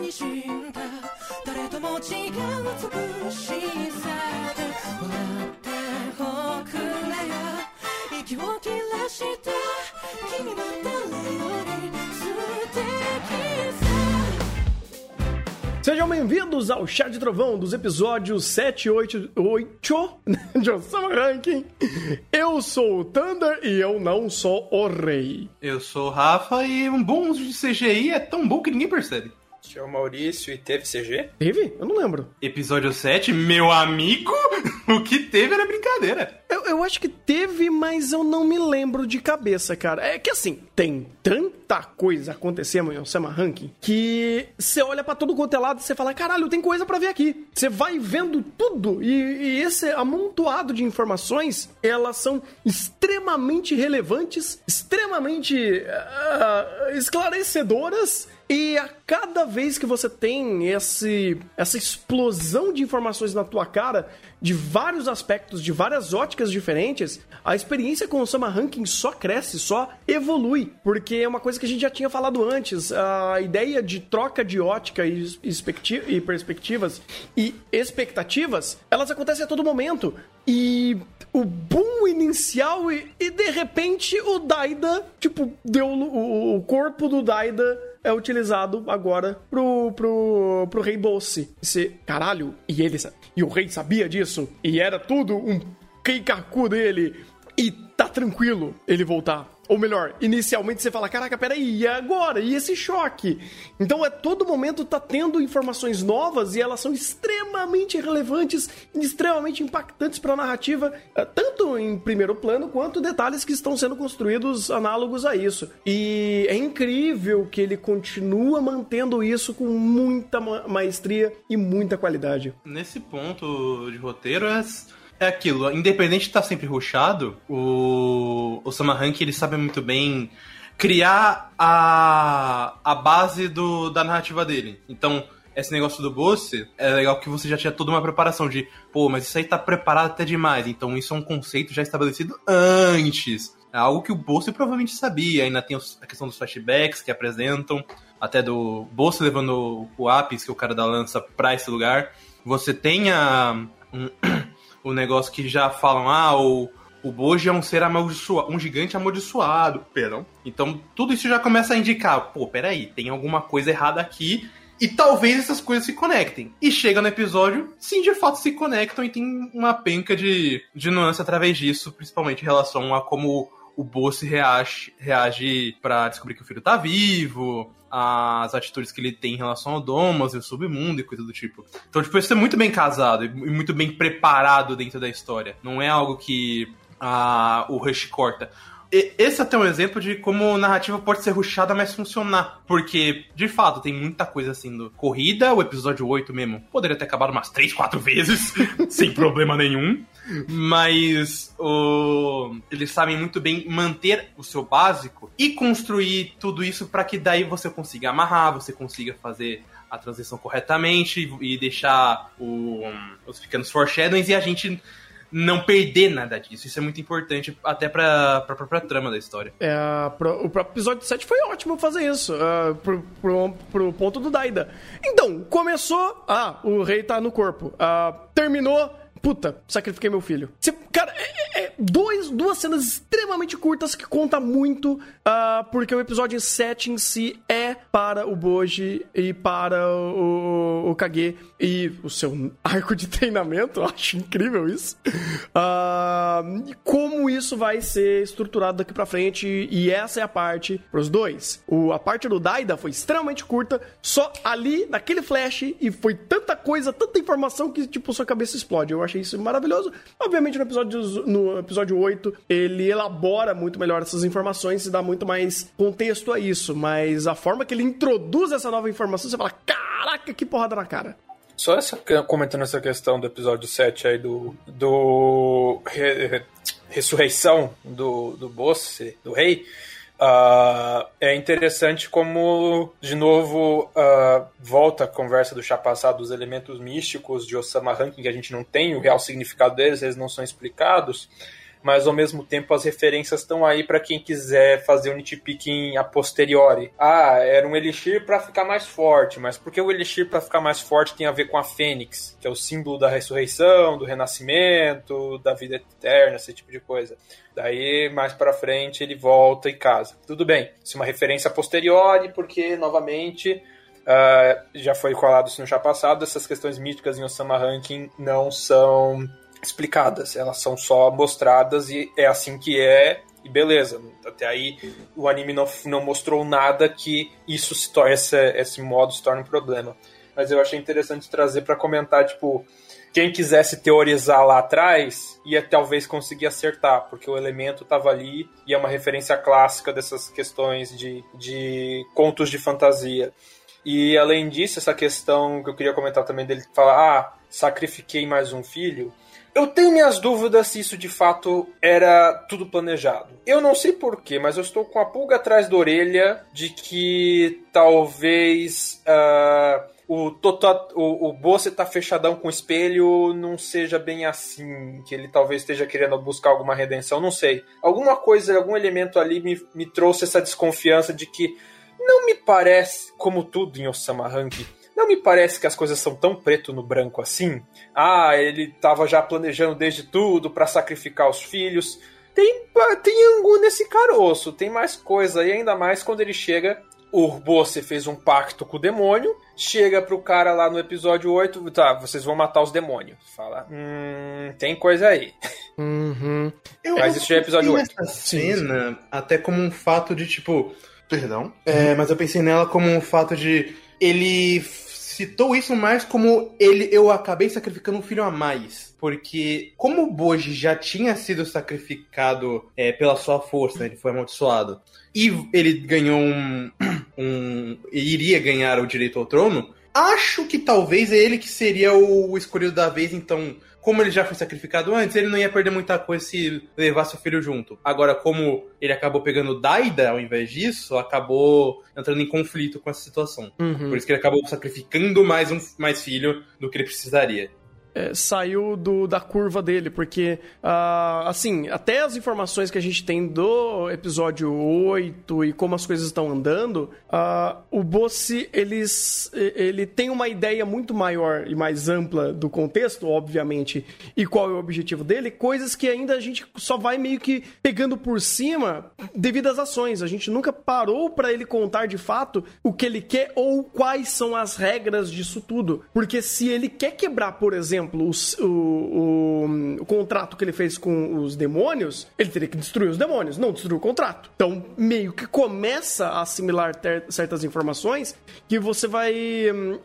にじんだ誰とも違う美しさで笑っておくれよ息を切らした君は誰より素敵さ Sejam bem-vindos ao Chá de Trovão dos episódios 7 e 8, 8 de Osama Ranking. Eu sou o Thunder e eu não sou o rei. Eu sou o Rafa e um bom uso de CGI é tão bom que ninguém percebe. É o Maurício e teve CG? Teve? Eu não lembro. Episódio 7, meu amigo, o que teve era brincadeira. Eu, eu acho que teve, mas eu não me lembro de cabeça, cara. É que assim, tem tanta coisa acontecendo em Osama Ranking que você olha pra todo quanto é lado e você fala, caralho, tem coisa pra ver aqui. Você vai vendo tudo e, e esse amontoado de informações, elas são extremamente relevantes, extremamente ah, esclarecedoras e a cada vez que você tem esse, essa explosão de informações na tua cara, de vários aspectos, de várias óticas diferentes, a experiência com o Sama Ranking só cresce, só evolui. Porque é uma coisa que a gente já tinha falado antes. A ideia de troca de ótica e, e perspectivas e expectativas, elas acontecem a todo momento. E o boom inicial e, e de repente o Daida, tipo, deu o, o corpo do Daida é utilizado agora pro, pro, pro rei Bolse. Esse caralho, e ele e o rei sabia disso, e era tudo um keikaku dele, e tá tranquilo ele voltar. Ou melhor, inicialmente você fala, caraca, peraí, e agora? E esse choque? Então é todo momento tá tendo informações novas e elas são extremamente relevantes extremamente impactantes para a narrativa, eh, tanto em primeiro plano quanto detalhes que estão sendo construídos análogos a isso. E é incrível que ele continua mantendo isso com muita ma- maestria e muita qualidade. Nesse ponto de roteiro é, é aquilo, independente de estar sempre rushado, o, o Sama Rank ele sabe muito bem criar a, a base do, da narrativa dele. Então, esse negócio do boss é legal que você já tinha toda uma preparação de, pô, mas isso aí tá preparado até demais. Então, isso é um conceito já estabelecido antes. É algo que o Bolsa provavelmente sabia. Ainda tem a questão dos flashbacks que apresentam, até do Bolsa levando o Apis, que é o cara da lança, pra esse lugar. Você tem a, o negócio que já falam, ah, o, o Boji é um ser amaldiçoado, um gigante amaldiçoado, perdão. Então tudo isso já começa a indicar, pô, peraí, tem alguma coisa errada aqui. E talvez essas coisas se conectem. E chega no episódio, sim, de fato se conectam e tem uma penca de, de nuance através disso, principalmente em relação a como o Bosse reage, reage para descobrir que o filho tá vivo, as atitudes que ele tem em relação ao Domas e o submundo e coisa do tipo. Então, tipo, isso é muito bem casado e muito bem preparado dentro da história. Não é algo que ah, o Rush corta. Esse é até um exemplo de como narrativa pode ser rushada, mas funcionar. Porque, de fato, tem muita coisa sendo corrida. O episódio 8 mesmo poderia ter acabado umas 3, 4 vezes, sem problema nenhum. Mas o... eles sabem muito bem manter o seu básico e construir tudo isso para que daí você consiga amarrar, você consiga fazer a transição corretamente e deixar o... os pequenos foreshadowings e a gente não perder nada disso. Isso é muito importante até pra, pra própria trama da história. É, pro- o próprio episódio 7 foi ótimo fazer isso, ah, pro, pro, pro ponto do Daida. Então, começou. Ah, o rei tá no corpo. Ah, terminou. Puta, sacrifiquei meu filho. Cara, é, é dois, duas cenas extremamente curtas que conta muito, ah, porque o episódio 7 em si é para o Boji e para o, o, Kage e o seu arco de treinamento. Eu acho incrível isso. E como isso vai ser estruturado daqui pra frente, e essa é a parte pros dois. O, a parte do Daida foi extremamente curta, só ali, naquele flash, e foi tanta coisa, tanta informação que, tipo, sua cabeça explode. Eu achei isso maravilhoso. Obviamente, no episódio, no episódio 8, ele elabora muito melhor essas informações e dá muito mais contexto a isso, mas a forma que ele introduz essa nova informação, você fala, caraca, que porrada na cara. Só essa, comentando essa questão do episódio 7 aí do. do. re- re- ressurreição do, do Bosse, do rei. Ah, é interessante como, de novo, ah, volta a conversa do chá passado dos elementos místicos de Osama Rankin, que a gente não tem o real significado deles, eles não são explicados. Mas ao mesmo tempo as referências estão aí para quem quiser fazer um nitpicking a posteriori. Ah, era um elixir para ficar mais forte, mas por que o elixir para ficar mais forte tem a ver com a fênix, que é o símbolo da ressurreição, do renascimento, da vida eterna, esse tipo de coisa. Daí, mais para frente, ele volta e casa. Tudo bem, isso é uma referência a posteriori, porque, novamente, uh, já foi falado isso no já passado, essas questões míticas em Osama Ranking não são explicadas, elas são só mostradas e é assim que é e beleza. Até aí o anime não, não mostrou nada que isso se torne, esse, esse modo se torne um problema. Mas eu achei interessante trazer para comentar, tipo, quem quisesse teorizar lá atrás ia talvez conseguir acertar, porque o elemento estava ali e é uma referência clássica dessas questões de, de contos de fantasia. E além disso, essa questão que eu queria comentar também dele falar, ah, sacrifiquei mais um filho. Eu tenho minhas dúvidas se isso de fato era tudo planejado. Eu não sei porquê, mas eu estou com a pulga atrás da orelha de que talvez uh, o, Totó, o, o Bosse tá fechadão com o espelho não seja bem assim, que ele talvez esteja querendo buscar alguma redenção, não sei. Alguma coisa, algum elemento ali me, me trouxe essa desconfiança de que não me parece, como tudo em Osama Rank, não me parece que as coisas são tão preto no branco assim. Ah, ele estava já planejando desde tudo para sacrificar os filhos. Tem, tem angu nesse caroço, tem mais coisa, e ainda mais quando ele chega. O Bosse fez um pacto com o demônio, chega pro cara lá no episódio 8, tá, vocês vão matar os demônios. Fala, hum, tem coisa aí. Uhum. Mas isso já é episódio 8. Essa cena, até como um fato de tipo. Perdão. É, mas eu pensei nela como um fato de. Ele citou isso mais como ele eu acabei sacrificando um filho a mais. Porque, como o Boji já tinha sido sacrificado é, pela sua força, ele foi amaldiçoado, e ele ganhou um, um. iria ganhar o direito ao trono, acho que talvez é ele que seria o escolhido da vez, então como ele já foi sacrificado antes, ele não ia perder muita coisa se levasse o filho junto. Agora, como ele acabou pegando Daida ao invés disso, acabou entrando em conflito com essa situação. Uhum. Por isso que ele acabou sacrificando mais um mais filho do que ele precisaria é, saiu do, da curva dele, porque, uh, assim, até as informações que a gente tem do episódio 8 e como as coisas estão andando, uh, o Bossi, eles, ele tem uma ideia muito maior e mais ampla do contexto, obviamente, e qual é o objetivo dele, coisas que ainda a gente só vai meio que pegando por cima devido às ações. A gente nunca parou para ele contar de fato o que ele quer ou quais são as regras disso tudo. Porque se ele quer quebrar, por exemplo, exemplo, o, o, o, contrato que ele fez com os demônios, ele teria que destruir os demônios, não destruir o contrato. Então, meio que começa a assimilar ter, certas informações que você vai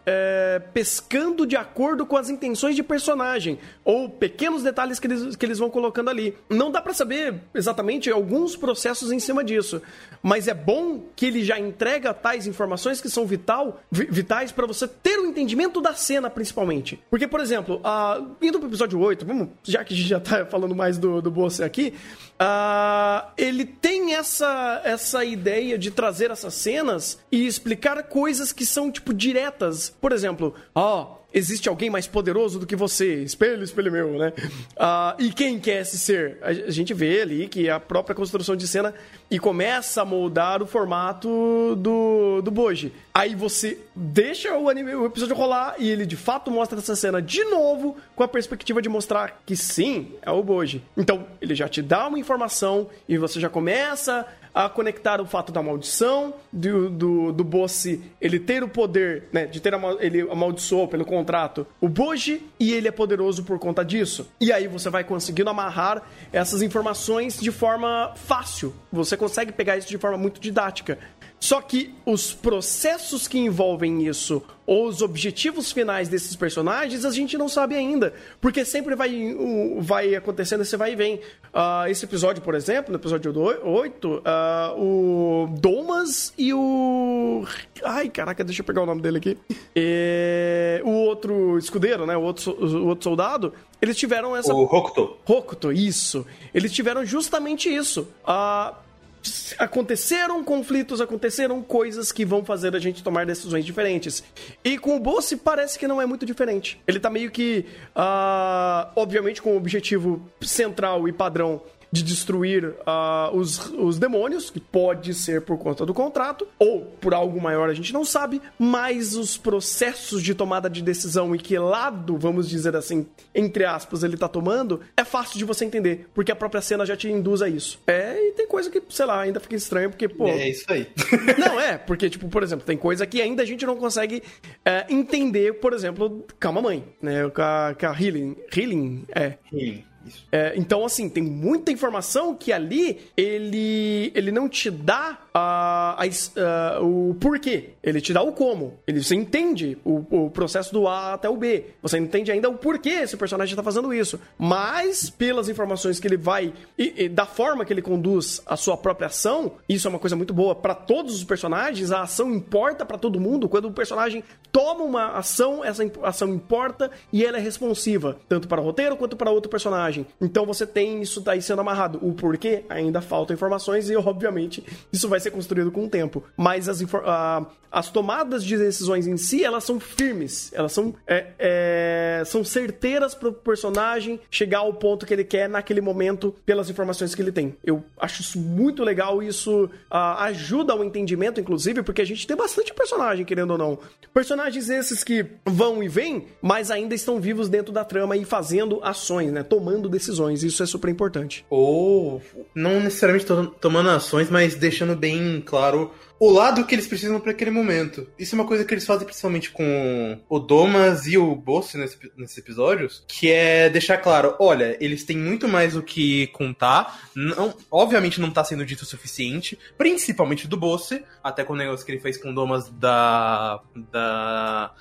é, pescando de acordo com as intenções de personagem ou pequenos detalhes que eles, que eles vão colocando ali. Não dá para saber exatamente alguns processos em cima disso, mas é bom que ele já entrega tais informações que são vital, vitais para você ter o um entendimento da cena, principalmente. Porque, por exemplo, Uh, indo pro episódio 8, vamos, já que a gente já tá falando mais do, do Bosse aqui, uh, ele tem essa, essa ideia de trazer essas cenas e explicar coisas que são, tipo, diretas. Por exemplo, ó. Oh, existe alguém mais poderoso do que você. Espelho, espelho meu, né? Uh, e quem quer esse ser? A gente vê ali que a própria construção de cena e começa a moldar o formato do, do Boji. Aí você deixa o, anime, o episódio rolar e ele de fato mostra essa cena de novo com a perspectiva de mostrar que sim, é o Boji. Então ele já te dá uma informação e você já começa a conectar o fato da maldição, do, do, do Bossi ele ter o poder, né, de ter ele amaldiçoou pelo contrato o Boji e ele é poderoso por conta disso. E aí você vai conseguindo amarrar essas informações de forma fácil. Você consegue pegar isso de forma muito didática. Só que os processos que envolvem isso, ou os objetivos finais desses personagens, a gente não sabe ainda. Porque sempre vai, vai acontecendo esse vai e vem. Uh, esse episódio, por exemplo, no episódio 8, uh, ah, o Domas e o. Ai, caraca, deixa eu pegar o nome dele aqui. E... O outro escudeiro, né? O outro, o outro soldado. Eles tiveram essa. O Hokuto. Hokuto, isso. Eles tiveram justamente isso. Uh, aconteceram conflitos, aconteceram coisas que vão fazer a gente tomar decisões diferentes. E com o Bossi parece que não é muito diferente. Ele tá meio que, uh, obviamente, com o objetivo central e padrão de destruir ah, os, os demônios, que pode ser por conta do contrato, ou por algo maior a gente não sabe, mas os processos de tomada de decisão e que lado, vamos dizer assim, entre aspas, ele tá tomando, é fácil de você entender, porque a própria cena já te induz a isso. É, e tem coisa que, sei lá, ainda fica estranho, porque, pô. É isso aí. Não, é, porque, tipo, por exemplo, tem coisa que ainda a gente não consegue é, entender, por exemplo, com a mamãe, né? Com a, com a Healing. Healing? É. Sim, isso. É, então, assim, tem muita informação que ali ele, ele não te dá a, a a- o porquê. Ele te dá o como. Ele, você entende o, o processo do A até o B. Você entende ainda o porquê esse personagem está fazendo isso. Mas, pelas informações que ele vai e, e da forma que ele conduz a sua própria ação, isso é uma coisa muito boa para todos os personagens. A ação importa para todo mundo. Quando o personagem toma uma ação, essa ação importa e ela é responsiva, tanto para o roteiro quanto para outro personagem. Então você tem isso daí sendo amarrado. O porquê ainda faltam informações e, obviamente, isso vai ser construído com o tempo. Mas as, ah, as tomadas de decisões em si, elas são firmes. Elas são, é, é, são certeiras para o personagem chegar ao ponto que ele quer naquele momento pelas informações que ele tem. Eu acho isso muito legal isso ah, ajuda ao entendimento, inclusive, porque a gente tem bastante personagem, querendo ou não. Personagens esses que vão e vêm, mas ainda estão vivos dentro da trama e fazendo ações, né? Tomando decisões. Isso é super importante. Ou não necessariamente to- tomando ações, mas deixando bem claro o lado que eles precisam para aquele momento. Isso é uma coisa que eles fazem principalmente com o Domas e o Boss nesse, nesses episódios, que é deixar claro, olha, eles têm muito mais o que contar, não, obviamente não tá sendo dito o suficiente, principalmente do Boss, até com o negócio que ele fez com o Domas da da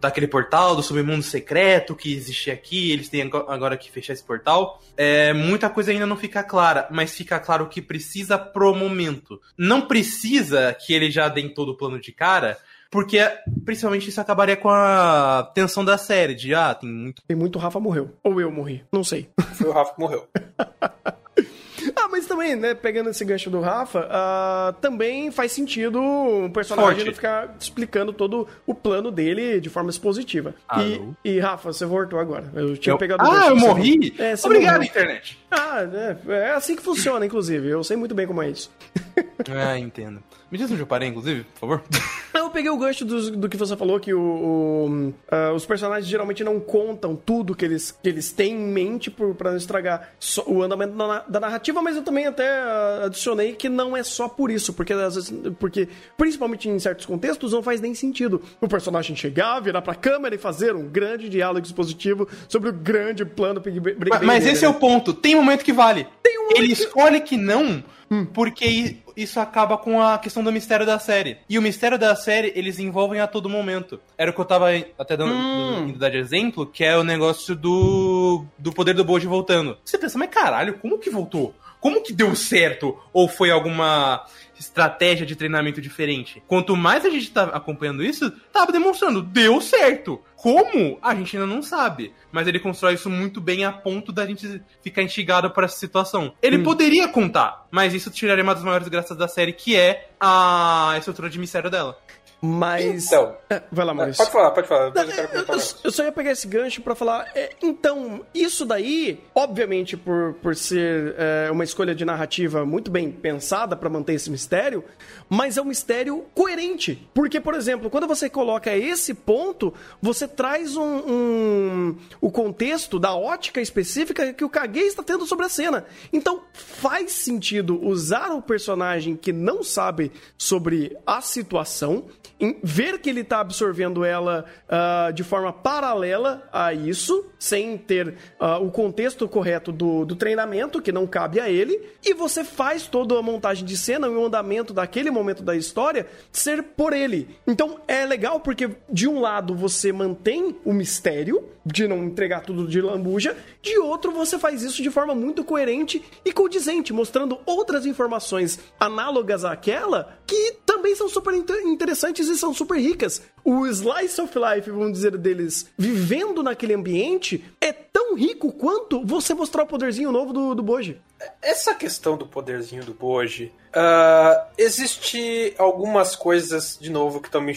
daquele portal do submundo secreto que existia aqui, eles têm ago- agora que fechar esse portal. É, muita coisa ainda não fica clara, mas fica claro que precisa pro momento. Não precisa que ele já dê todo o plano de cara, porque principalmente isso acabaria com a tensão da série, de ah, tem muito. Tem muito Rafa morreu. Ou eu morri. Não sei. Foi o Rafa que morreu. Ah, mas também, né, pegando esse gancho do Rafa, ah, também faz sentido um personagem não ficar explicando todo o plano dele de forma expositiva. E, Alô? e, Rafa, você voltou agora. Eu tinha Eu- pegado o ah, eu morri? É, Obrigado, morreu. internet. Ah, é, é assim que funciona, inclusive. Eu sei muito bem como é isso. Ah, entendo. Me diz onde eu parei, inclusive, por favor. Eu peguei o gancho do, do que você falou, que o, o, ah, os personagens geralmente não contam tudo que eles, que eles têm em mente por, pra não estragar só o andamento da, da narrativa, mas eu também até ah, adicionei que não é só por isso, porque às vezes, porque principalmente em certos contextos não faz nem sentido o personagem chegar, virar pra câmera e fazer um grande diálogo expositivo sobre o grande plano Big Bang Mas, mas esse é o ponto. Tem momento que vale. Um momento Ele que- escolhe que não, porque i- isso acaba com a questão do mistério da série. E o mistério da série, eles envolvem a todo momento. Era o que eu tava até dando, Hum. indo dar de exemplo, que é o negócio do, do poder do Boji voltando. Você pensa, mas caralho, como que voltou? Como que deu certo? Ou foi alguma estratégia de treinamento diferente? Quanto mais a gente tá acompanhando isso, tava demonstrando, deu certo. Como? A gente ainda não sabe. Mas ele constrói isso muito bem a ponto da gente ficar instigado por essa situação. Ele poderia contar, mas isso tiraria uma das maiores graças da série, que é a estrutura de mistério dela. Mas. Então, É, vai lá, Maurício. pode falar, pode falar. Não, eu quero eu, comentar eu- só ia pegar esse gancho pra falar. é, então, isso daí, obviamente, por, por ser é, uma escolha de narrativa muito bem pensada pra manter esse mistério, mas é um mistério coerente. Porque, por exemplo, quando você coloca esse ponto, você traz um, um- o contexto da ótica específica que o Kage está tendo sobre a cena. Então, faz sentido usar o personagem que não sabe sobre a situação, ver que ele tá absorvendo ela ah, de forma paralela a isso, sem ter ah, o contexto correto do, do treinamento, que não cabe a ele, e você faz toda a montagem de cena e o andamento daquele momento da história ser por ele. Então é legal porque, de um lado, você mantém o mistério de não entregar tudo de lambuja, de outro, você faz isso de forma muito coerente e condizente, mostrando outras informações análogas àquela que também são super inter- interessantes e são super ricas. O slice of life, vamos dizer, deles vivendo naquele ambiente é tão rico quanto você mostrar o poderzinho novo do, do Boji. Essa questão do poderzinho do Boji, ah, existe algumas coisas, de novo, que estão me.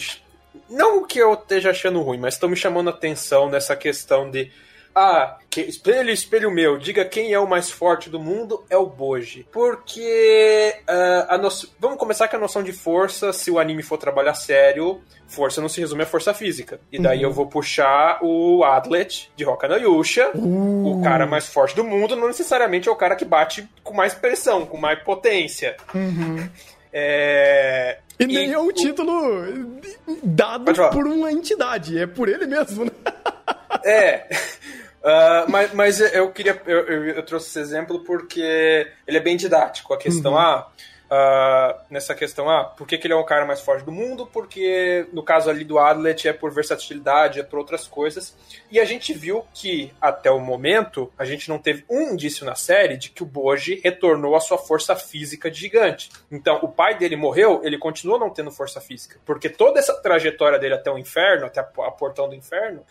Não que eu esteja achando ruim, mas estão me chamando a atenção nessa questão de ah, que, espelho, espelho meu, diga quem é o mais forte do mundo, é o Boji. Porque uh, a no... vamos começar com a noção de força, se o anime for trabalhar sério, força não se resume à força física. E daí uhum. eu vou puxar o Atlet de Roka no Yusha, uh. o cara mais forte do mundo, não necessariamente é o cara que bate com mais pressão, com mais potência. Uhum. É... E nem e... é um título dado por uma entidade, é por ele mesmo, né? É. Uh, mas, mas eu queria. Eu, eu, eu, trouxe esse exemplo porque ele é bem didático. A questão, uhum. ah, uh, nessa questão, ah, por que, que, ele é o cara mais forte do mundo? Porque no caso ali do Adlet é por versatilidade, é por outras coisas. E a gente viu que, até o momento, a gente não teve um indício na série de que o Boji retornou à sua força física de gigante. Então, o pai dele morreu, ele continua não tendo força física. Porque toda essa trajetória dele até o inferno, até a portão do inferno,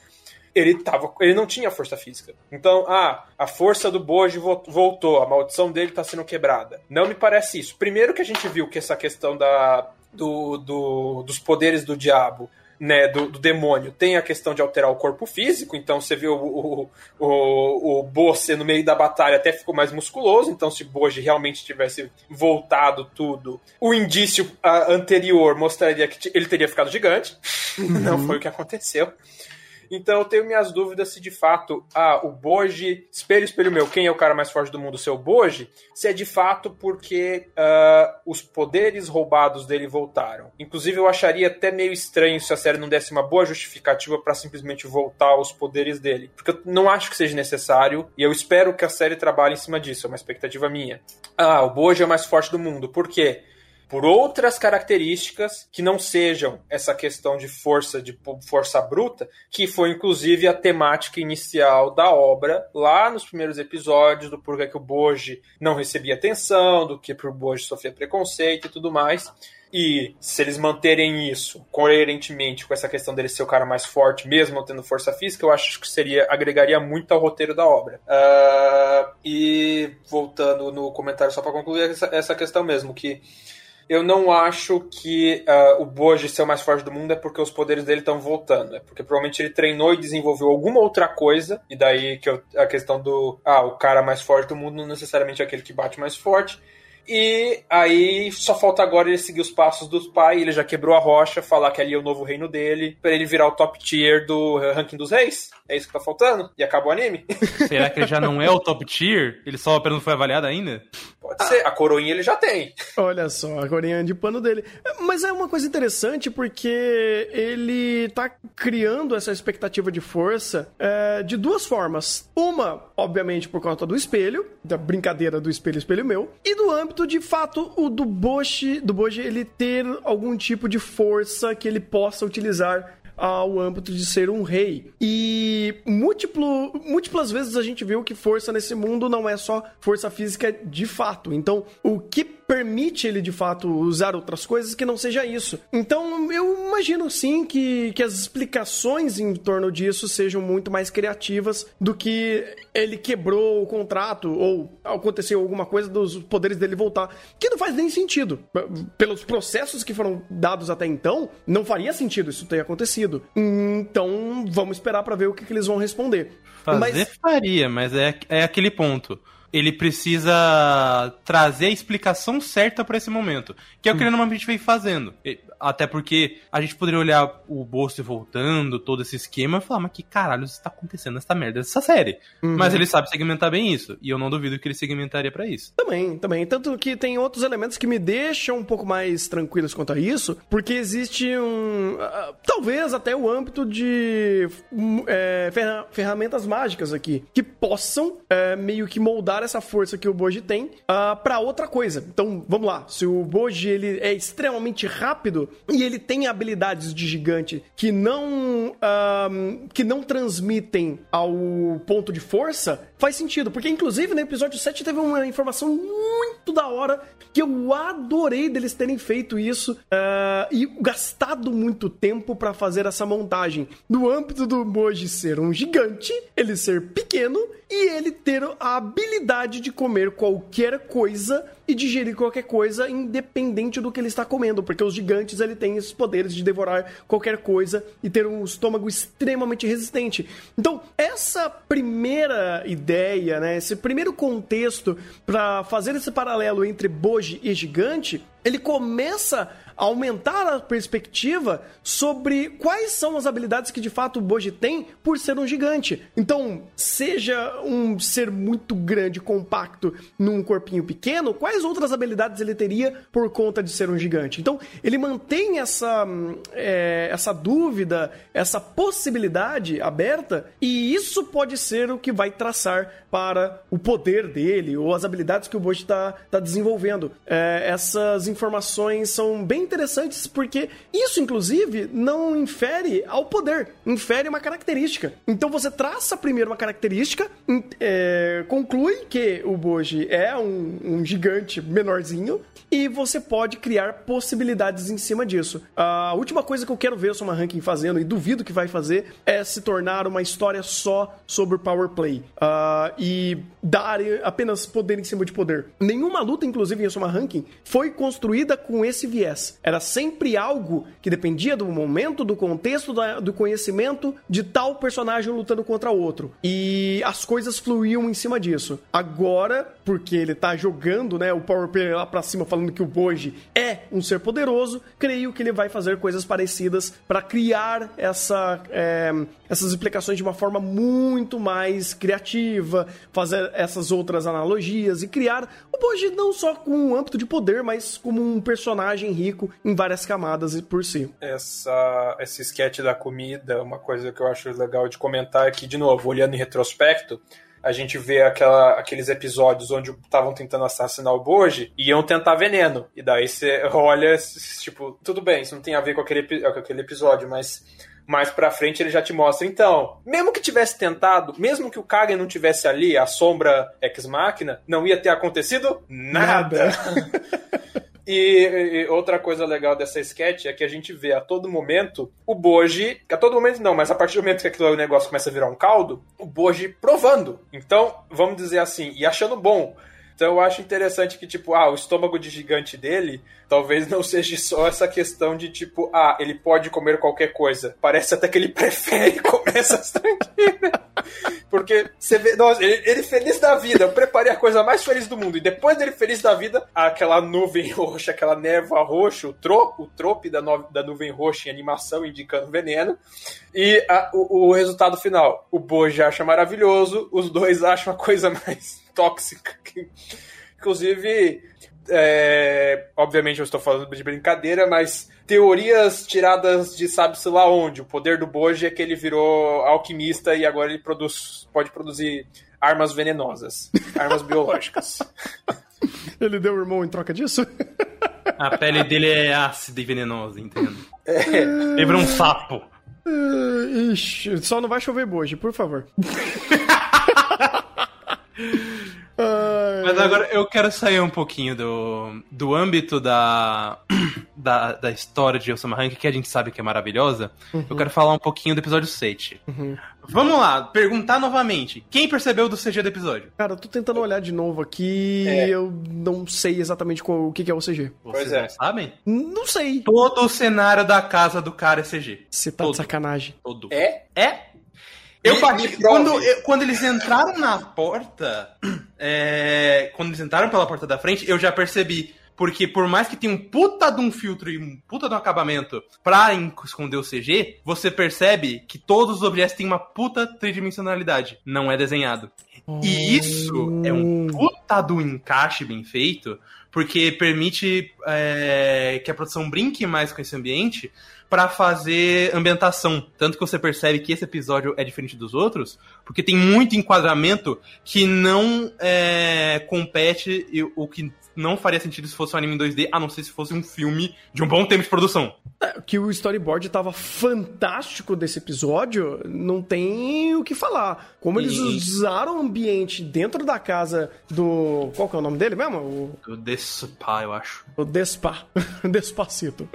ele tava, ele não tinha força física. Então, ah, a força do Boji voltou, a maldição dele está sendo quebrada. Não me parece isso. Primeiro que a gente viu que essa questão da, do, do, dos poderes do diabo né, do, do, demônio tem a questão de alterar o corpo físico, então você viu o, o, o, o Bosse no meio da batalha até ficou mais musculoso, então se Boji realmente tivesse voltado tudo, o indício uh, anterior mostraria que ele teria ficado gigante, uhum. não foi o que aconteceu. Então eu tenho minhas dúvidas se de fato, ah, o Boji, espelho, espelho meu, quem é o cara mais forte do mundo, seu Boji, se é de fato porque uh, os poderes roubados dele voltaram. Inclusive eu acharia até meio estranho se a série não desse uma boa justificativa para simplesmente voltar aos poderes dele. Porque eu não acho que seja necessário e eu espero que a série trabalhe em cima disso, é uma expectativa minha. Ah, o Boji é o mais forte do mundo. Por quê? Por outras características que não sejam essa questão de força de força bruta, que foi inclusive a temática inicial da obra lá nos primeiros episódios do porquê que o Boji não recebia atenção, do que o Boji sofria preconceito e tudo mais. E se eles manterem isso coerentemente com essa questão dele ser o cara mais forte, mesmo tendo força física, eu acho que seria agregaria muito ao roteiro da obra. Uh, e voltando no comentário só para concluir essa, essa questão mesmo que eu não acho que uh, o Boji ser o mais forte do mundo é porque os poderes dele estão voltando. É porque provavelmente ele treinou e desenvolveu alguma outra coisa. E daí que eu, a questão do. Ah, o cara mais forte do mundo não necessariamente é aquele que bate mais forte. E aí só falta agora ele seguir os passos dos pais. Ele já quebrou a rocha, falar que ali é o novo reino dele, para ele virar o top tier do ranking dos reis. É isso que tá faltando? E acabou o anime? Será que ele já não é o top tier? Ele só apenas não foi avaliado ainda? Pode ah. ser. A coroinha ele já tem. Olha só, a coroinha de pano dele. Mas é uma coisa interessante porque ele tá criando essa expectativa de força é, de duas formas. Uma, obviamente, por conta do espelho, da brincadeira do espelho, espelho meu, e do âmbito de fato o do Boshi, do Boshi ele ter algum tipo de força que ele possa utilizar ao âmbito de ser um rei. E múltiplo, múltiplas vezes a gente viu que força nesse mundo não é só força física de fato. Então, o que permite ele de fato usar outras coisas que não seja isso. Então eu imagino sim que, que as explicações em torno disso sejam muito mais criativas do que ele quebrou o contrato ou aconteceu alguma coisa dos poderes dele voltar, que não faz nem sentido. Pelos processos que foram dados até então, não faria sentido isso ter acontecido. Então vamos esperar para ver o que, que, eles vão responder. Fazer mas... faria, mas é, é aquele ponto ele precisa trazer a explicação certa para esse momento, que é o que ele normalmente vem fazendo. Até porque a gente poderia olhar o Bolso voltando, todo esse esquema, e falar, mas que caralho está acontecendo nessa merda dessa série? Uhum. Mas ele sabe segmentar bem isso, e eu não duvido que ele segmentaria para isso. Também, também. Tanto que tem outros elementos que me deixam um pouco mais tranquilos quanto a isso, porque existe um. Uh, talvez até o âmbito de uh, é, ferra ferramentas mágicas aqui, que possam uh, meio que moldar essa força que o Boji tem uh, para outra coisa. Então, vamos lá. Se o Boji ele é extremamente rápido, e ele tem habilidades de gigante que não um, que não transmitem ao ponto de força, faz sentido. Porque, inclusive, no episódio 7 teve uma informação muito da hora que eu adorei deles terem feito isso uh, e gastado muito tempo para fazer essa montagem. No âmbito do Moji ser um gigante, ele ser pequeno e ele ter a habilidade de comer qualquer coisa e digerir qualquer coisa independente do que ele está comendo, porque os gigantes ele tem esses poderes de devorar qualquer coisa e ter um estômago extremamente resistente. Então, essa primeira ideia, né, esse primeiro contexto para fazer esse paralelo entre Boji e gigante, ele começa aumentar a perspectiva sobre quais são as habilidades que de fato o Boji tem por ser um gigante. Então, seja um ser muito grande, compacto, num corpinho pequeno, quais outras habilidades ele teria por conta de ser um gigante? Então, ele mantém essa, é, essa dúvida, essa possibilidade aberta, e isso pode ser o que vai traçar para o poder dele ou as habilidades que o Boji está tá desenvolvendo. É, essas informações são bem interessantes porque isso, inclusive, não infere ao poder, infere uma característica. Então você traça primeiro uma característica, é, conclui que o Boji é um, um gigante menorzinho e você pode criar possibilidades em cima disso. A última coisa que eu quero ver o Soma Ranking fazendo, e duvido que vai fazer, é se tornar uma história só sobre Power Play uh, e dar apenas poder em cima de poder. Nenhuma luta, inclusive em Soma Ranking, foi construída com esse viés. Era sempre algo que dependia do momento, do contexto, do conhecimento de tal personagem lutando contra outro. E as coisas fluíam em cima disso. Agora, porque ele tá jogando, né, o Power Player lá pra cima falando que o Boji é um ser poderoso, creio que ele vai fazer coisas parecidas para criar essa, é, essas explicações de uma forma muito mais criativa, fazer essas outras analogias e criar o Boji não só com um âmbito de poder, mas como um personagem rico em várias camadas por si. Essa, esse sketch da comida, uma coisa que eu acho legal de comentar aqui, de novo, olhando em retrospecto, a gente vê aquela, aqueles episódios onde estavam tentando assassinar o Boji e iam tentar veneno. E daí você olha, tipo, tudo bem, isso não tem a ver com aquele, com aquele episódio, mas mais pra frente ele já te mostra. Então, mesmo que tivesse tentado, mesmo que o Kagen não tivesse ali, a sombra ex-máquina, não ia ter acontecido nada. nada. E, e, outra coisa legal dessa sketch é que a gente vê a todo momento o Boji, a todo momento não, mas a partir do momento que aquele negócio começa a virar um caldo, o Boji provando. Então, vamos dizer assim, e achando bom. Então eu acho interessante que, tipo, ah, o estômago de gigante dele talvez não seja só essa questão de, tipo, ah, ele pode comer qualquer coisa. Parece até que ele prefere comer essas tranquilas. Porque você vê, nossa, ele, ele, feliz da vida, eu preparei a coisa mais feliz do mundo. E depois dele feliz da vida, aquela nuvem roxa, aquela névoa roxa, o trope, o trope da, no, da nuvem roxa em animação indicando veneno. E a, o, o resultado final, o Boji acha maravilhoso, os dois acham a coisa mais tóxica. Inclusive, é, obviamente eu estou falando de brincadeira, mas teorias tiradas de sabe-se lá onde. O poder do Boji é que ele virou alquimista e agora ele produz, pode produzir armas venenosas, armas biológicas. Ele deu o irmão em troca disso? A pele dele é ácida e venenosa, entendo. É. Virou um sapo. Ixi, só não vai chover Boji, por favor. Mas agora eu quero sair um pouquinho do, do âmbito da, da, da história de Osama Rank, que a gente sabe que é maravilhosa. Uhum. Eu quero falar um pouquinho do episódio 7. Uhum. Vamos lá, perguntar novamente. Quem percebeu do CG do episódio? Cara, eu tô tentando olhar de novo aqui é. eu não sei exatamente qual, o que, é o CG. Vocês pois é. sabem? Não sei. Todo o cenário da casa do cara é CG. Você tá Todo. de sacanagem. Todo. É? É? Eu quando, eu, quando eles entraram na porta, é, quando eles entraram pela porta da frente, eu já percebi. Porque por mais que tenha um puta de um filtro e um puta de um acabamento pra esconder o CG, você percebe que todos os objetos têm uma puta tridimensionalidade. Não é desenhado. E isso é um puta do encaixe bem feito, porque permite é, que a produção brinque mais com esse ambiente, para fazer ambientação. Tanto que você percebe que esse episódio é diferente dos outros, porque tem muito enquadramento que não é, compete o que não faria sentido se fosse um anime em 2D, a não ser se fosse um filme de um bom tempo de produção. É, Que o storyboard tava fantástico desse episódio, não tem o que falar. Como eles E- usaram o ambiente dentro da casa do. Qual que é o nome dele mesmo? O, O Despa, eu acho. o Despa. Despacito.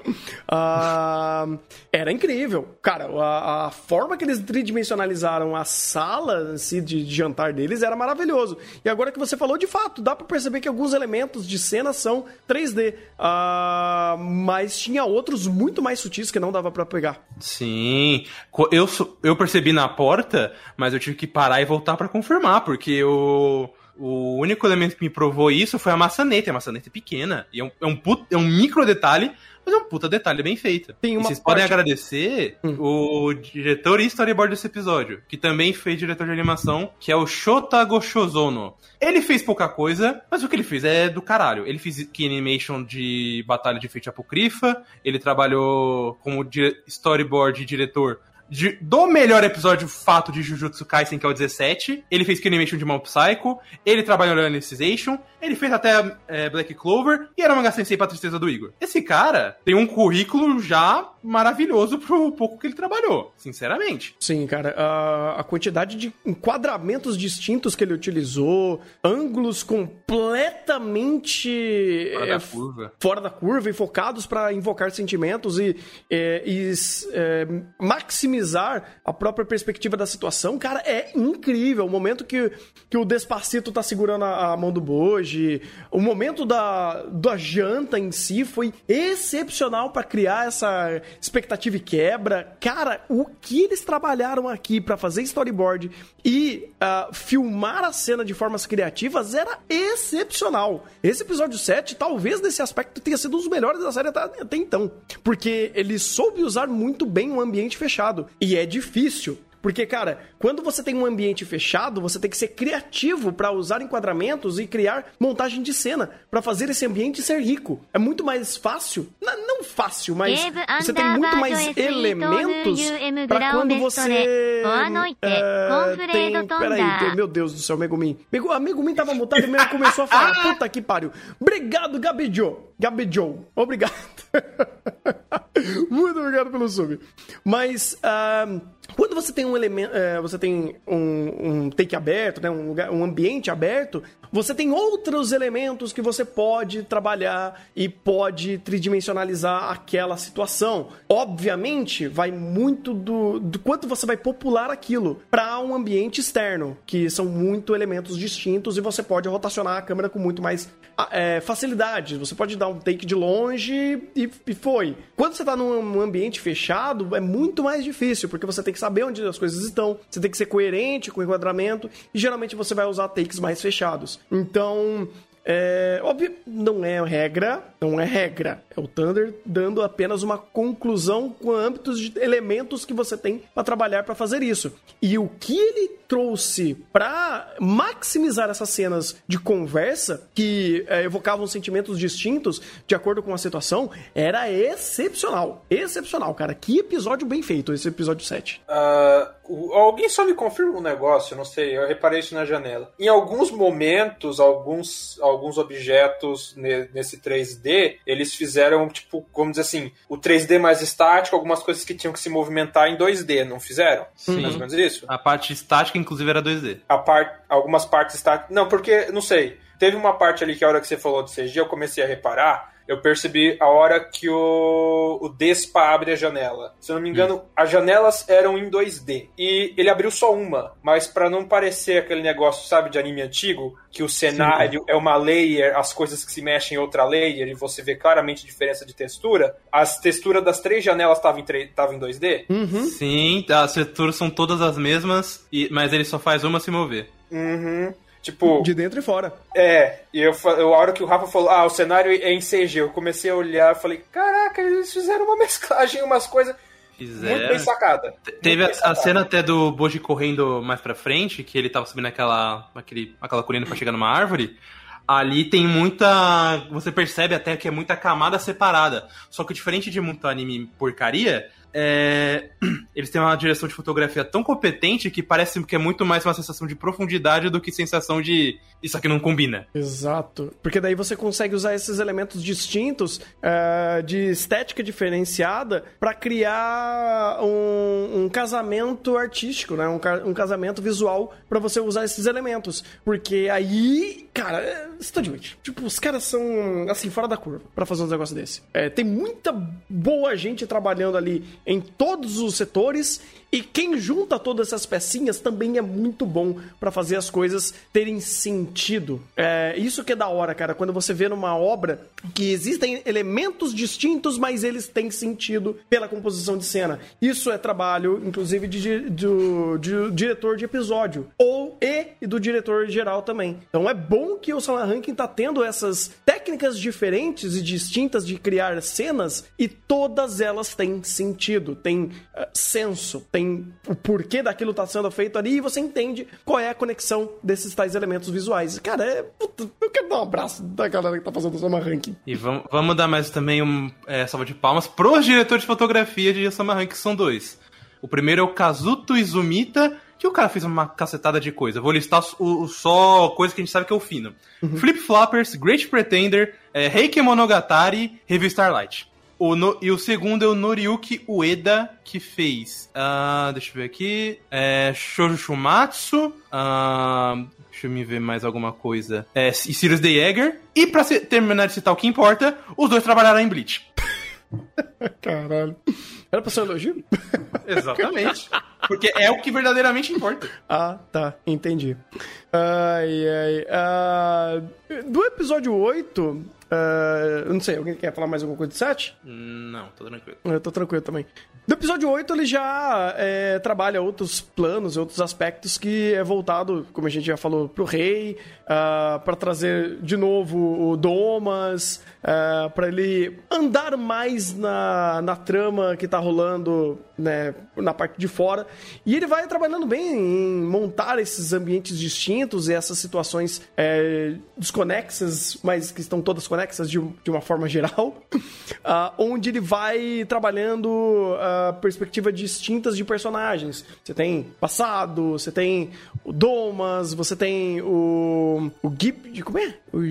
Ah, era incrível. Cara, a, a forma que eles tridimensionalizaram a sala assim, de, de jantar deles era maravilhoso. E agora que você falou, de fato, dá pra perceber que alguns elementos de cena são 3D. Ah, mas tinha outros muito mais sutis que não dava pra pegar. Sim. Eu, eu percebi na porta, mas eu tive que parar e voltar pra confirmar, porque o, o único elemento que me provou isso foi a maçaneta. A maçaneta é pequena. E é um, é um, é um micro detalhe, mas é um puta detalhe bem feito. Tem E uma vocês podem parte- agradecer o diretor e storyboard desse episódio, que também fez diretor de animação, que é o Shota Goshozono. Ele fez pouca coisa, mas o que ele fez é do caralho. Ele fez key animation de Batalha de Feite Apocrypha, ele trabalhou como storyboard e diretor de- do melhor episódio fato de Jujutsu Kaisen, que é o 17. Ele fez key animation de Mob Psycho, ele trabalhou na Alicization, ele fez até é, Black Clover e era uma Sensei pra tristeza do Igor. Esse cara tem um currículo já maravilhoso pro pouco que ele trabalhou, sinceramente. Sim, cara, a, a quantidade de enquadramentos distintos que ele utilizou, ângulos completamente Fora é, da curva. fora da curva e focados para invocar sentimentos e, é, e, é, a própria perspectiva da situação, cara, é incrível. O momento que, que o Despacito tá segurando a, a mão do Boji, o momento da, da janta em si foi excepcional para criar essa expectativa e quebra. Cara, o que eles trabalharam aqui para fazer storyboard e ah, filmar a cena de formas criativas era excepcional. Esse episódio 7, talvez nesse aspecto, tenha sido um dos melhores da série até, até então. Porque ele soube usar muito bem um ambiente fechado. E é difícil. Porque, cara, quando você tem um ambiente fechado, você tem que ser criativo para usar enquadramentos e criar montagem de cena para fazer esse ambiente ser rico. É muito mais fácil, não fácil, mas você tem muito mais elementos para quando você Bestone. Boa noite. Confredo tem, peraí, meu Deus do céu, Megumin. Megu- A Megumin tava mutado e mesmo começou a falar. Puta que pariu. Obrigado, Gabi Joe. Gabi Joe. Obrigado. Muito obrigado pelo sub. Mas ah, quando você tem um elemento, eh, você tem um, um take aberto, né, um, lugar, um ambiente aberto, você tem outros elementos que você pode trabalhar e pode tridimensionalizar aquela situação. Obviamente, vai muito do, do quanto você vai popular aquilo para um ambiente externo, que são muito elementos distintos e você pode rotacionar a câmera com muito mais eh, facilidade. Você pode dar um take de longe e, e foi. Quando você tá num ambiente fechado, é muito mais difícil, porque você tem que saber onde as coisas estão, você tem que ser coerente com o enquadramento, e geralmente você vai usar takes mais fechados. Então, é, óbvio, não é regra, não é regra. É o Thunder dando apenas uma conclusão com âmbitos de elementos que você tem para trabalhar para fazer isso. E o que ele trouxe para maximizar essas cenas de conversa que é, evocavam sentimentos distintos de acordo com a situação era excepcional. Excepcional, cara. Que episódio bem feito esse episódio 7. Ah, o- alguém só me confirma um negócio, não sei, eu reparei isso na janela. Em alguns momentos, alguns, alguns objetos ne- nesse 3D, eles fizeram, tipo, vamos dizer assim, o 3D mais estático, algumas coisas que tinham que se movimentar em 2D, não fizeram? Sim. Mais ou menos isso? A parte estática, inclusive, era 2D. a par... algumas partes estáticas. Não, porque, não sei. Teve uma parte ali que a hora que você falou de CG, eu comecei a reparar. Eu percebi a hora que o, o Despa abre a janela. Se eu não me engano, as janelas eram em 2D. E ele abriu só uma. Mas pra não parecer aquele negócio, sabe, de anime antigo, que o cenário é uma layer, as coisas que se mexem em outra layer, e você vê claramente diferença de textura, as texturas das três janelas estavam em, em 2D. Sim, as texturas são todas as mesmas, mas ele só faz uma se mover. Uhum. Tipo, De dentro e fora. É, e eu, eu- a hora que o Rafa falou, ah, o cenário é em CG, eu comecei a olhar e falei, caraca, eles fizeram uma mesclagem, umas coisas muito Fizeram. bem sacada. Teve Muito a, bem a sacada. cena até do Boji correndo mais pra frente, que ele tava subindo aquela, aquele, aquela colina pra chegar numa árvore. Ali tem muita. Você percebe até que é muita camada separada. Só que diferente de muito anime porcaria, é, eles têm uma direção de fotografia tão competente que parece que é muito mais uma sensação de profundidade do que sensação de isso aqui não combina. Exato. Porque daí você consegue usar esses elementos distintos uh, de estética diferenciada para criar um, um, casamento artístico, né? Um, um casamento visual para você usar esses elementos. Porque aí, cara, é extremamente. Tipo, os caras são, assim, fora da curva para fazer um negócio desse. É, tem muita boa gente trabalhando ali em todos os setores e quem junta todas essas pecinhas também é muito bom para fazer as coisas terem sentido. É isso que é da hora, cara, quando você vê numa obra que existem elementos distintos, mas eles têm sentido pela composição de cena. Isso é trabalho, inclusive, de, do, diretor de episódio. Ou e do diretor geral também. Então é bom que o Sala Ranking tá tendo essas técnicas diferentes e distintas de criar cenas e todas elas têm sentido, têm uh, senso, tem o porquê daquilo tá sendo feito ali e você entende qual é a conexão desses tais elementos visuais. Cara, é. Puta, eu quero dar um abraço da galera que tá fazendo o Osama Ranking. E vamos, vamos dar mais também um é, salva de palmas pros diretores de fotografia de Osama Ranking, que são dois. O primeiro é o Kazuto Izumita, que o cara fez uma cacetada de coisa. Vou listar o, o só coisa que a gente sabe que é o fino. Uhum. Flip Floppers, Great Pretender, é, Reiki Monogatari, Review Starlight. O no, e o segundo é o Noriyuki Ueda, que fez. Uh, deixa eu ver aqui. É, Shoujo Shumatsu. Uh, deixa eu me ver mais alguma coisa. É, e Sirius the Jäger. E pra terminar de citar o que importa, os dois trabalharam em Bleach. Caralho. Era pra ser um elogio? Exatamente. Porque é o que verdadeiramente importa. Ah, tá. Entendi. Ai, ai. Uh, do episódio 8, Uh, não sei, alguém quer falar mais alguma coisa de 7? Não, tô tranquilo. Eu tô tranquilo também. No episódio 8, ele já é, trabalha outros planos, outros aspectos que é voltado, como a gente já falou, pro rei, uh, ah, para trazer de novo o Domas, uh, ah, para ele andar mais na, na trama que tá rolando né, na parte de fora. E ele vai trabalhando bem em montar esses ambientes distintos e essas situações é, desconexas, mas que estão todas conexas de, de uma forma geral, uh, onde ele vai trabalhando uh, perspectivas distintas de personagens. Você tem passado, você tem o Domas, você tem o. o Gib. Como é? O,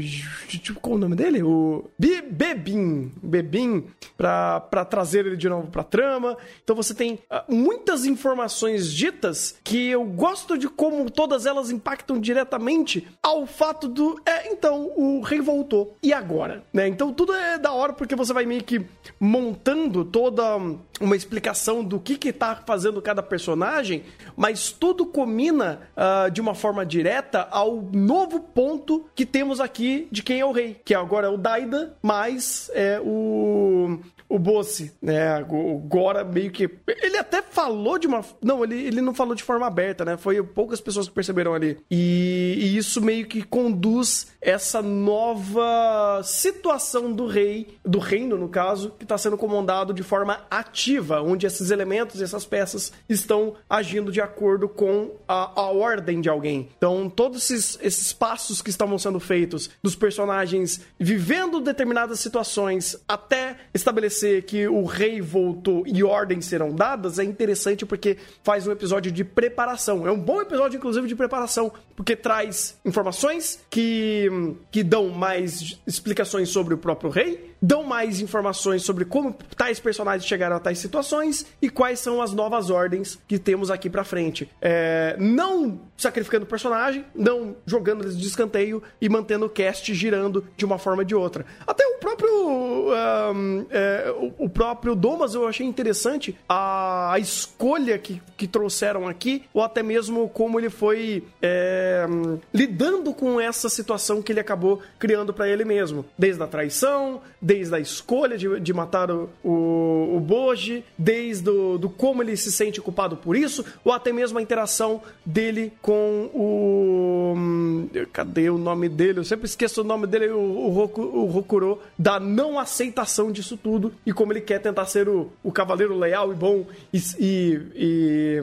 tipo, qual o nome dele? O Bebin. Bebin, pra, pra trazer ele de novo pra trama. Então você tem uh, muitas informações ditas que eu gosto de como todas elas impactam diretamente ao fato do. É, então, o rei voltou. E agora? Né? Então tudo é da hora porque você vai meio que montando toda uma explicação do que que tá fazendo cada personagem, mas tudo comina uh, de uma forma direta ao novo ponto que temos aqui de quem é o rei, que agora é o Daida, mais é o o Bossi, né? O Gora meio que. Ele até falou de uma. Não, ele, ele não falou de forma aberta, né? Foi poucas pessoas que perceberam ali. E, e isso meio que conduz essa nova situação do rei, do reino, no caso, que está sendo comandado de forma ativa, onde esses elementos essas peças estão agindo de acordo com a, a ordem de alguém. Então, todos esses, esses passos que estavam sendo feitos dos personagens vivendo determinadas situações até estabelecer que o rei voltou e ordens serão dadas é interessante porque faz um episódio de preparação. É um bom episódio, inclusive, de preparação, porque traz informações que, que dão mais explicações sobre o próprio rei, dão mais informações sobre como tais personagens chegaram a tais situações e quais são as novas ordens que temos aqui pra frente. É, não sacrificando o personagem, não jogando eles de escanteio e mantendo o cast girando de uma forma ou de outra. Até o próprio. Um, é, o, próprio Domas eu achei interessante a, a, escolha que, que trouxeram aqui, ou até mesmo como ele foi é, lidando com essa situação que ele acabou criando para ele mesmo. Desde a traição, desde a escolha de, de matar o, o, o Boji, desde o, do como ele se sente culpado por isso, ou até mesmo a interação dele com o. Hum, cadê o nome dele? Eu sempre esqueço o nome dele, o, o, Roku, o Rokuro, da não aceitação disso tudo e como ele quer tentar ser o, o cavaleiro leal e bom e, e, e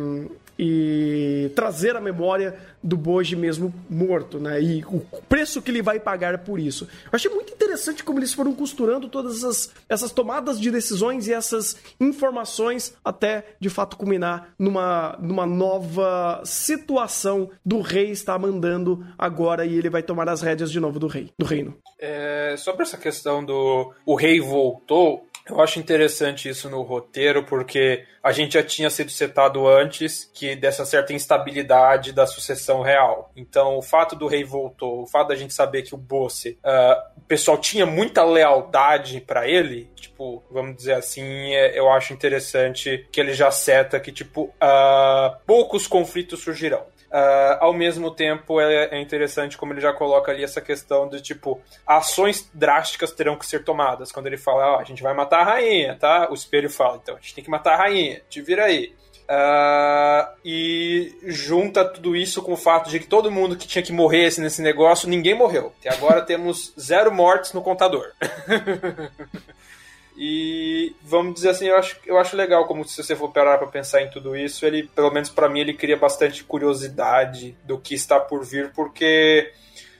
e trazer a memória do Boji mesmo morto, né? E o preço que ele vai pagar por isso. Eu achei muito interessante como eles foram costurando todas essas, essas tomadas de decisões e essas informações até de fato culminar numa, numa nova situação do rei estar mandando agora e ele vai tomar as rédeas de novo do rei, do reino. É, sobre essa questão do o rei voltou, eu acho interessante isso no roteiro, porque a gente já tinha sido setado antes que dessa certa instabilidade da sucessão real. Então, o fato do rei voltou, o fato da gente saber que o Bosse, uh, o pessoal tinha muita lealdade para ele, tipo, vamos dizer assim, é, eu acho interessante que ele já seta que, tipo, uh, poucos conflitos surgirão. Uh, ao mesmo tempo, é, é, interessante como ele já coloca ali essa questão de tipo, ações drásticas terão que ser tomadas. Quando ele fala, oh, a gente vai matar a rainha, tá? O espelho fala, então a gente tem que matar a rainha, te vira aí. Uh, e junta tudo isso com o fato de que todo mundo que tinha que morrer nesse negócio, ninguém morreu. Até agora temos zero mortes no contador. E vamos dizer assim, eu acho, eu acho legal como se você for parar para pensar em tudo isso, ele, pelo menos para mim, ele cria bastante curiosidade do que está por vir, porque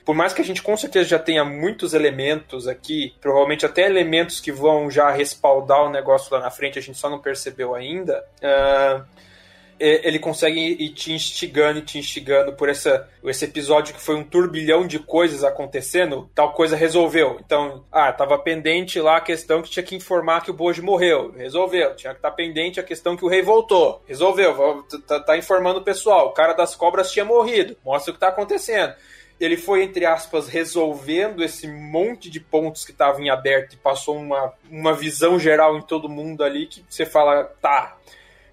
por mais que a gente com certeza já tenha muitos elementos aqui, provavelmente até elementos que vão já respaldar o negócio lá na frente, a gente só não percebeu ainda. Uh, ele consegue ir te instigando e te instigando por essa, esse episódio que foi um turbilhão de coisas acontecendo, tal coisa resolveu. Então, ah, tava pendente lá a questão que tinha que informar que o Boji morreu, resolveu. Tinha que estar tá pendente a questão que o rei voltou, resolveu. Tá, tá informando o pessoal, o cara das cobras tinha morrido, mostra o que tá acontecendo ele foi, entre aspas, resolvendo esse monte de pontos que estavam em aberto e passou uma, uma visão geral em todo mundo ali que você fala, tá,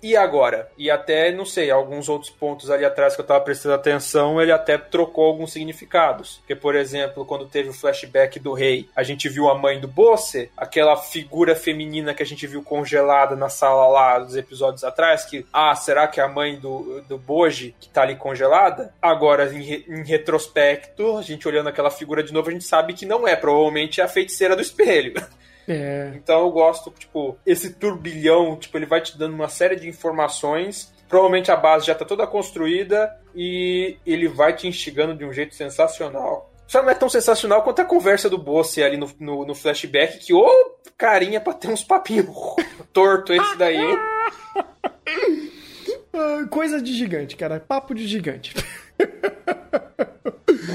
e agora? E até, não sei, alguns outros pontos ali atrás que eu tava prestando atenção, ele até trocou alguns significados. Porque, por exemplo, quando teve o flashback do rei, a gente viu a mãe do Bosse, aquela figura feminina que a gente viu congelada na sala lá dos episódios atrás, que, ah, será que é a mãe do, do Boji que tá ali congelada? Agora, em, em retrospecto, a gente olhando aquela figura de novo, a gente sabe que não é, provavelmente é a feiticeira do espelho. É. Então eu gosto, tipo, esse turbilhão, tipo, ele vai te dando uma série de informações. Provavelmente a base já tá toda construída e ele vai te instigando de um jeito sensacional. Só não é tão sensacional quanto a conversa do Bosse ali no, no, no flashback, que ô carinha pra ter uns papinhos torto esse daí, hein? Ah, coisa de gigante, cara. Papo de gigante.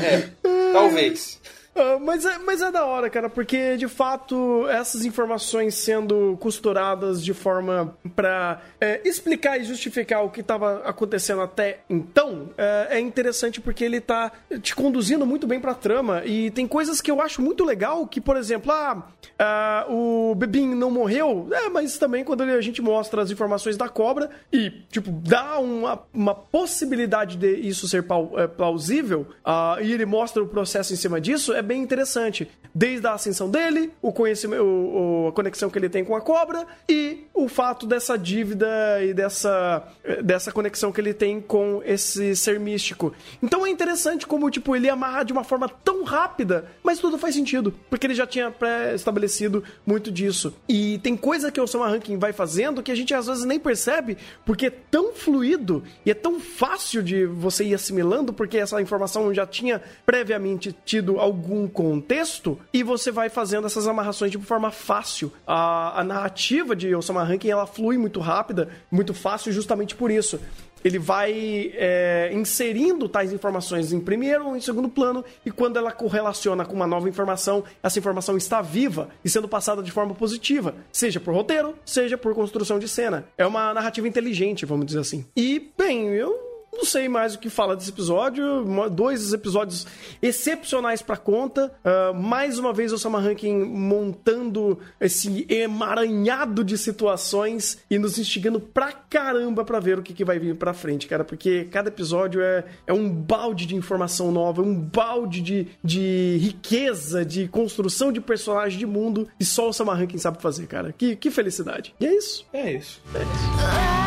É, talvez. Uh, mas, é, mas é da hora, cara, porque de fato essas informações sendo costuradas de forma para é, explicar e justificar o que estava acontecendo até então é, é, interessante porque ele tá te conduzindo muito bem pra trama. E tem coisas que eu acho muito legal que, por exemplo, ah, ah o Bebin não morreu, é, mas também quando a gente mostra as informações da cobra e, tipo, dá uma, uma possibilidade de isso ser é, plausível uh, e ele mostra o processo em cima disso, é bem interessante. Desde a ascensão dele, o conhecimento, o, a conexão que ele tem com a cobra e o fato dessa dívida e dessa, dessa conexão que ele tem com esse ser místico. Então é interessante como, tipo, ele amarra de uma forma tão rápida, mas tudo faz sentido, porque ele já tinha pré-estabelecido muito disso. E tem coisa que o Osama Rankin vai fazendo que a gente às vezes nem percebe, porque é tão fluido e é tão fácil de você ir assimilando, porque essa informação já tinha previamente tido algum um contexto e você vai fazendo essas amarrações de forma fácil. A, a narrativa de Osama Rankin ela flui muito rápida, muito fácil, justamente por isso ele vai é, inserindo tais informações em primeiro ou em segundo plano, e quando ela correlaciona com uma nova informação, essa informação está viva e sendo passada de forma positiva, seja por roteiro, seja por construção de cena. É uma narrativa inteligente, vamos dizer assim. E, bem, eu não sei mais o que fala desse episódio. Dois episódios excepcionais pra conta. Uh, mais uma vez o Sama Rankin montando esse emaranhado de situações e nos instigando pra caramba pra ver o que, que vai vir pra frente, cara. Porque cada episódio é, é um balde de informação nova, um balde de, de riqueza, de construção de personagem, de mundo. E só o Sama Rankin sabe fazer, cara. Que, que felicidade. E é isso. É isso. É isso.